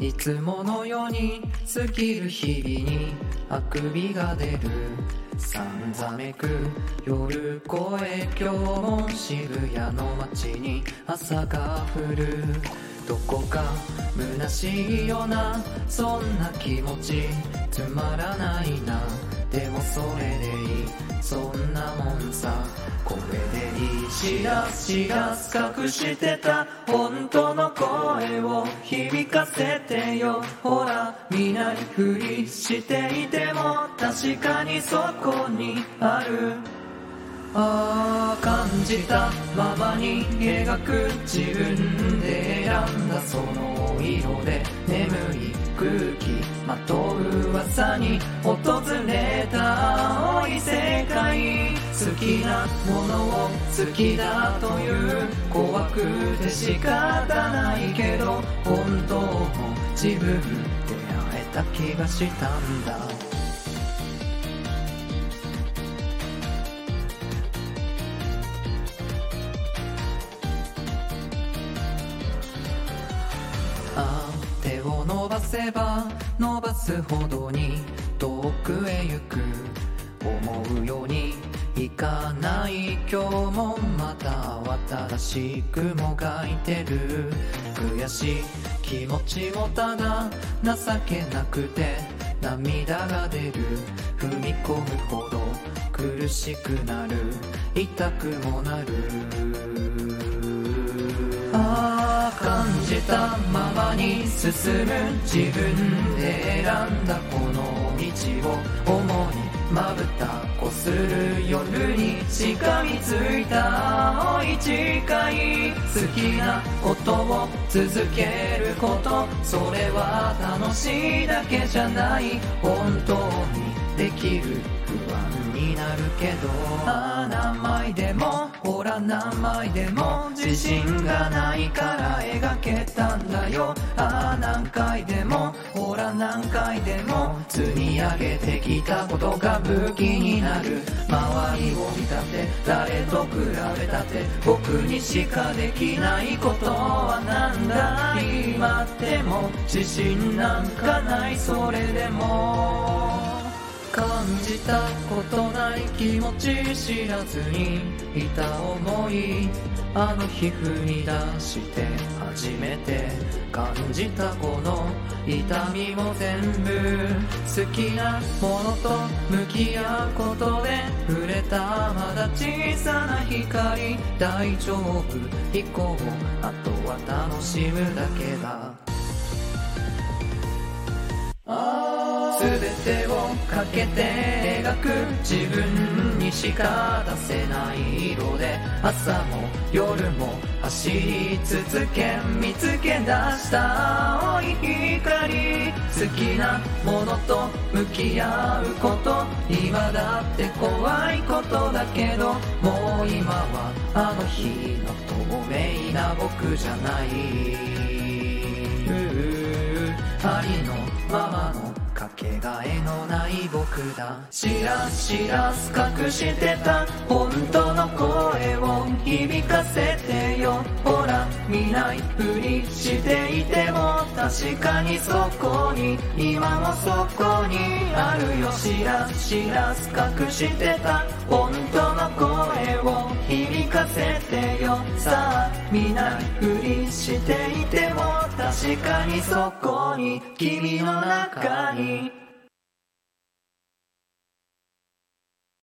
いつものように過ぎる日々にあくびが出る。さんざめく夜越え今日も渋谷の街に朝が降る。どこか虚しいよなそんな気持ち。つまらないな。でもそれでいい。でいいしらしらす隠してた。本当の声を響かせてよ。ほら見ないふりしていても確かにそこにある。ああ感じたままに描く自分で選んだその色で眠い空気。まとう噂に訪れた青い世界。好きなものを好きだという怖くて仕方ないけど本当も自分で会えた気がしたんだ手を伸ばせば伸ばすほどに遠くへ行く思うようにいかない今日もまた新しい雲がいてる。悔しい気持ちもただ情けなくて涙が出る。踏み込むほど苦しくなる。痛くもなる。ああ感じたままに進む自分で選んだこの道を夜にしがみついた青い誓い好きなことを続けることそれは楽しいだけじゃない本当にできるなるけど。ああ何枚でもほら何枚でも自信がないから描けたんだよ。ああ何回でもほら何回でも積み上げてきたことが武器になる。周りを見たって誰と比べたって僕にしかできないことはなんだ。今でも自信なんかない。それでも感じたことない気持ち知らずにいた思いあの日踏み出して初めて感じたこの痛みも全部好きなものと向き合うことで触れたまだ小さな光大丈夫行こうあとは楽しむだけだ。全てをかけて描く。自分にしか出せない色で。朝も夜も走り続け見つけ出した青い光。好きなものと向き合うこと。今だって怖いことだけど。もう今はあの日の透明な僕じゃない。ありのままのけがえのない僕だ。しらしらす隠してた。本当の声を響かせてよ。ほら見ないふりしていても。確かにそこに。今もそこにあるよ。しらしらす隠してた。本当の声響かせてよ。さあ見ないふりしていても確かにそこに君の中に。